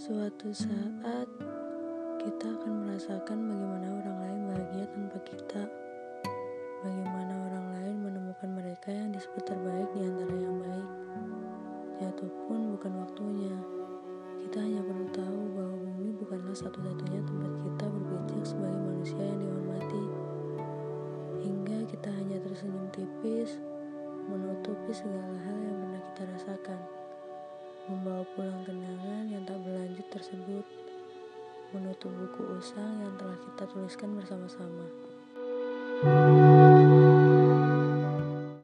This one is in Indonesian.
Suatu saat, kita akan merasakan bagaimana orang lain bahagia tanpa kita. Bagaimana orang lain menemukan mereka yang disebut terbaik di antara yang baik. Jatuh pun bukan waktunya. Kita hanya perlu tahu bahwa bumi bukanlah satu-satunya tempat kita berpijak sebagai manusia yang dihormati. Hingga kita hanya tersenyum tipis, menutupi segala hal yang pernah kita rasakan membawa pulang kenangan yang tak tersebut, menutup buku usang yang telah kita tuliskan bersama-sama.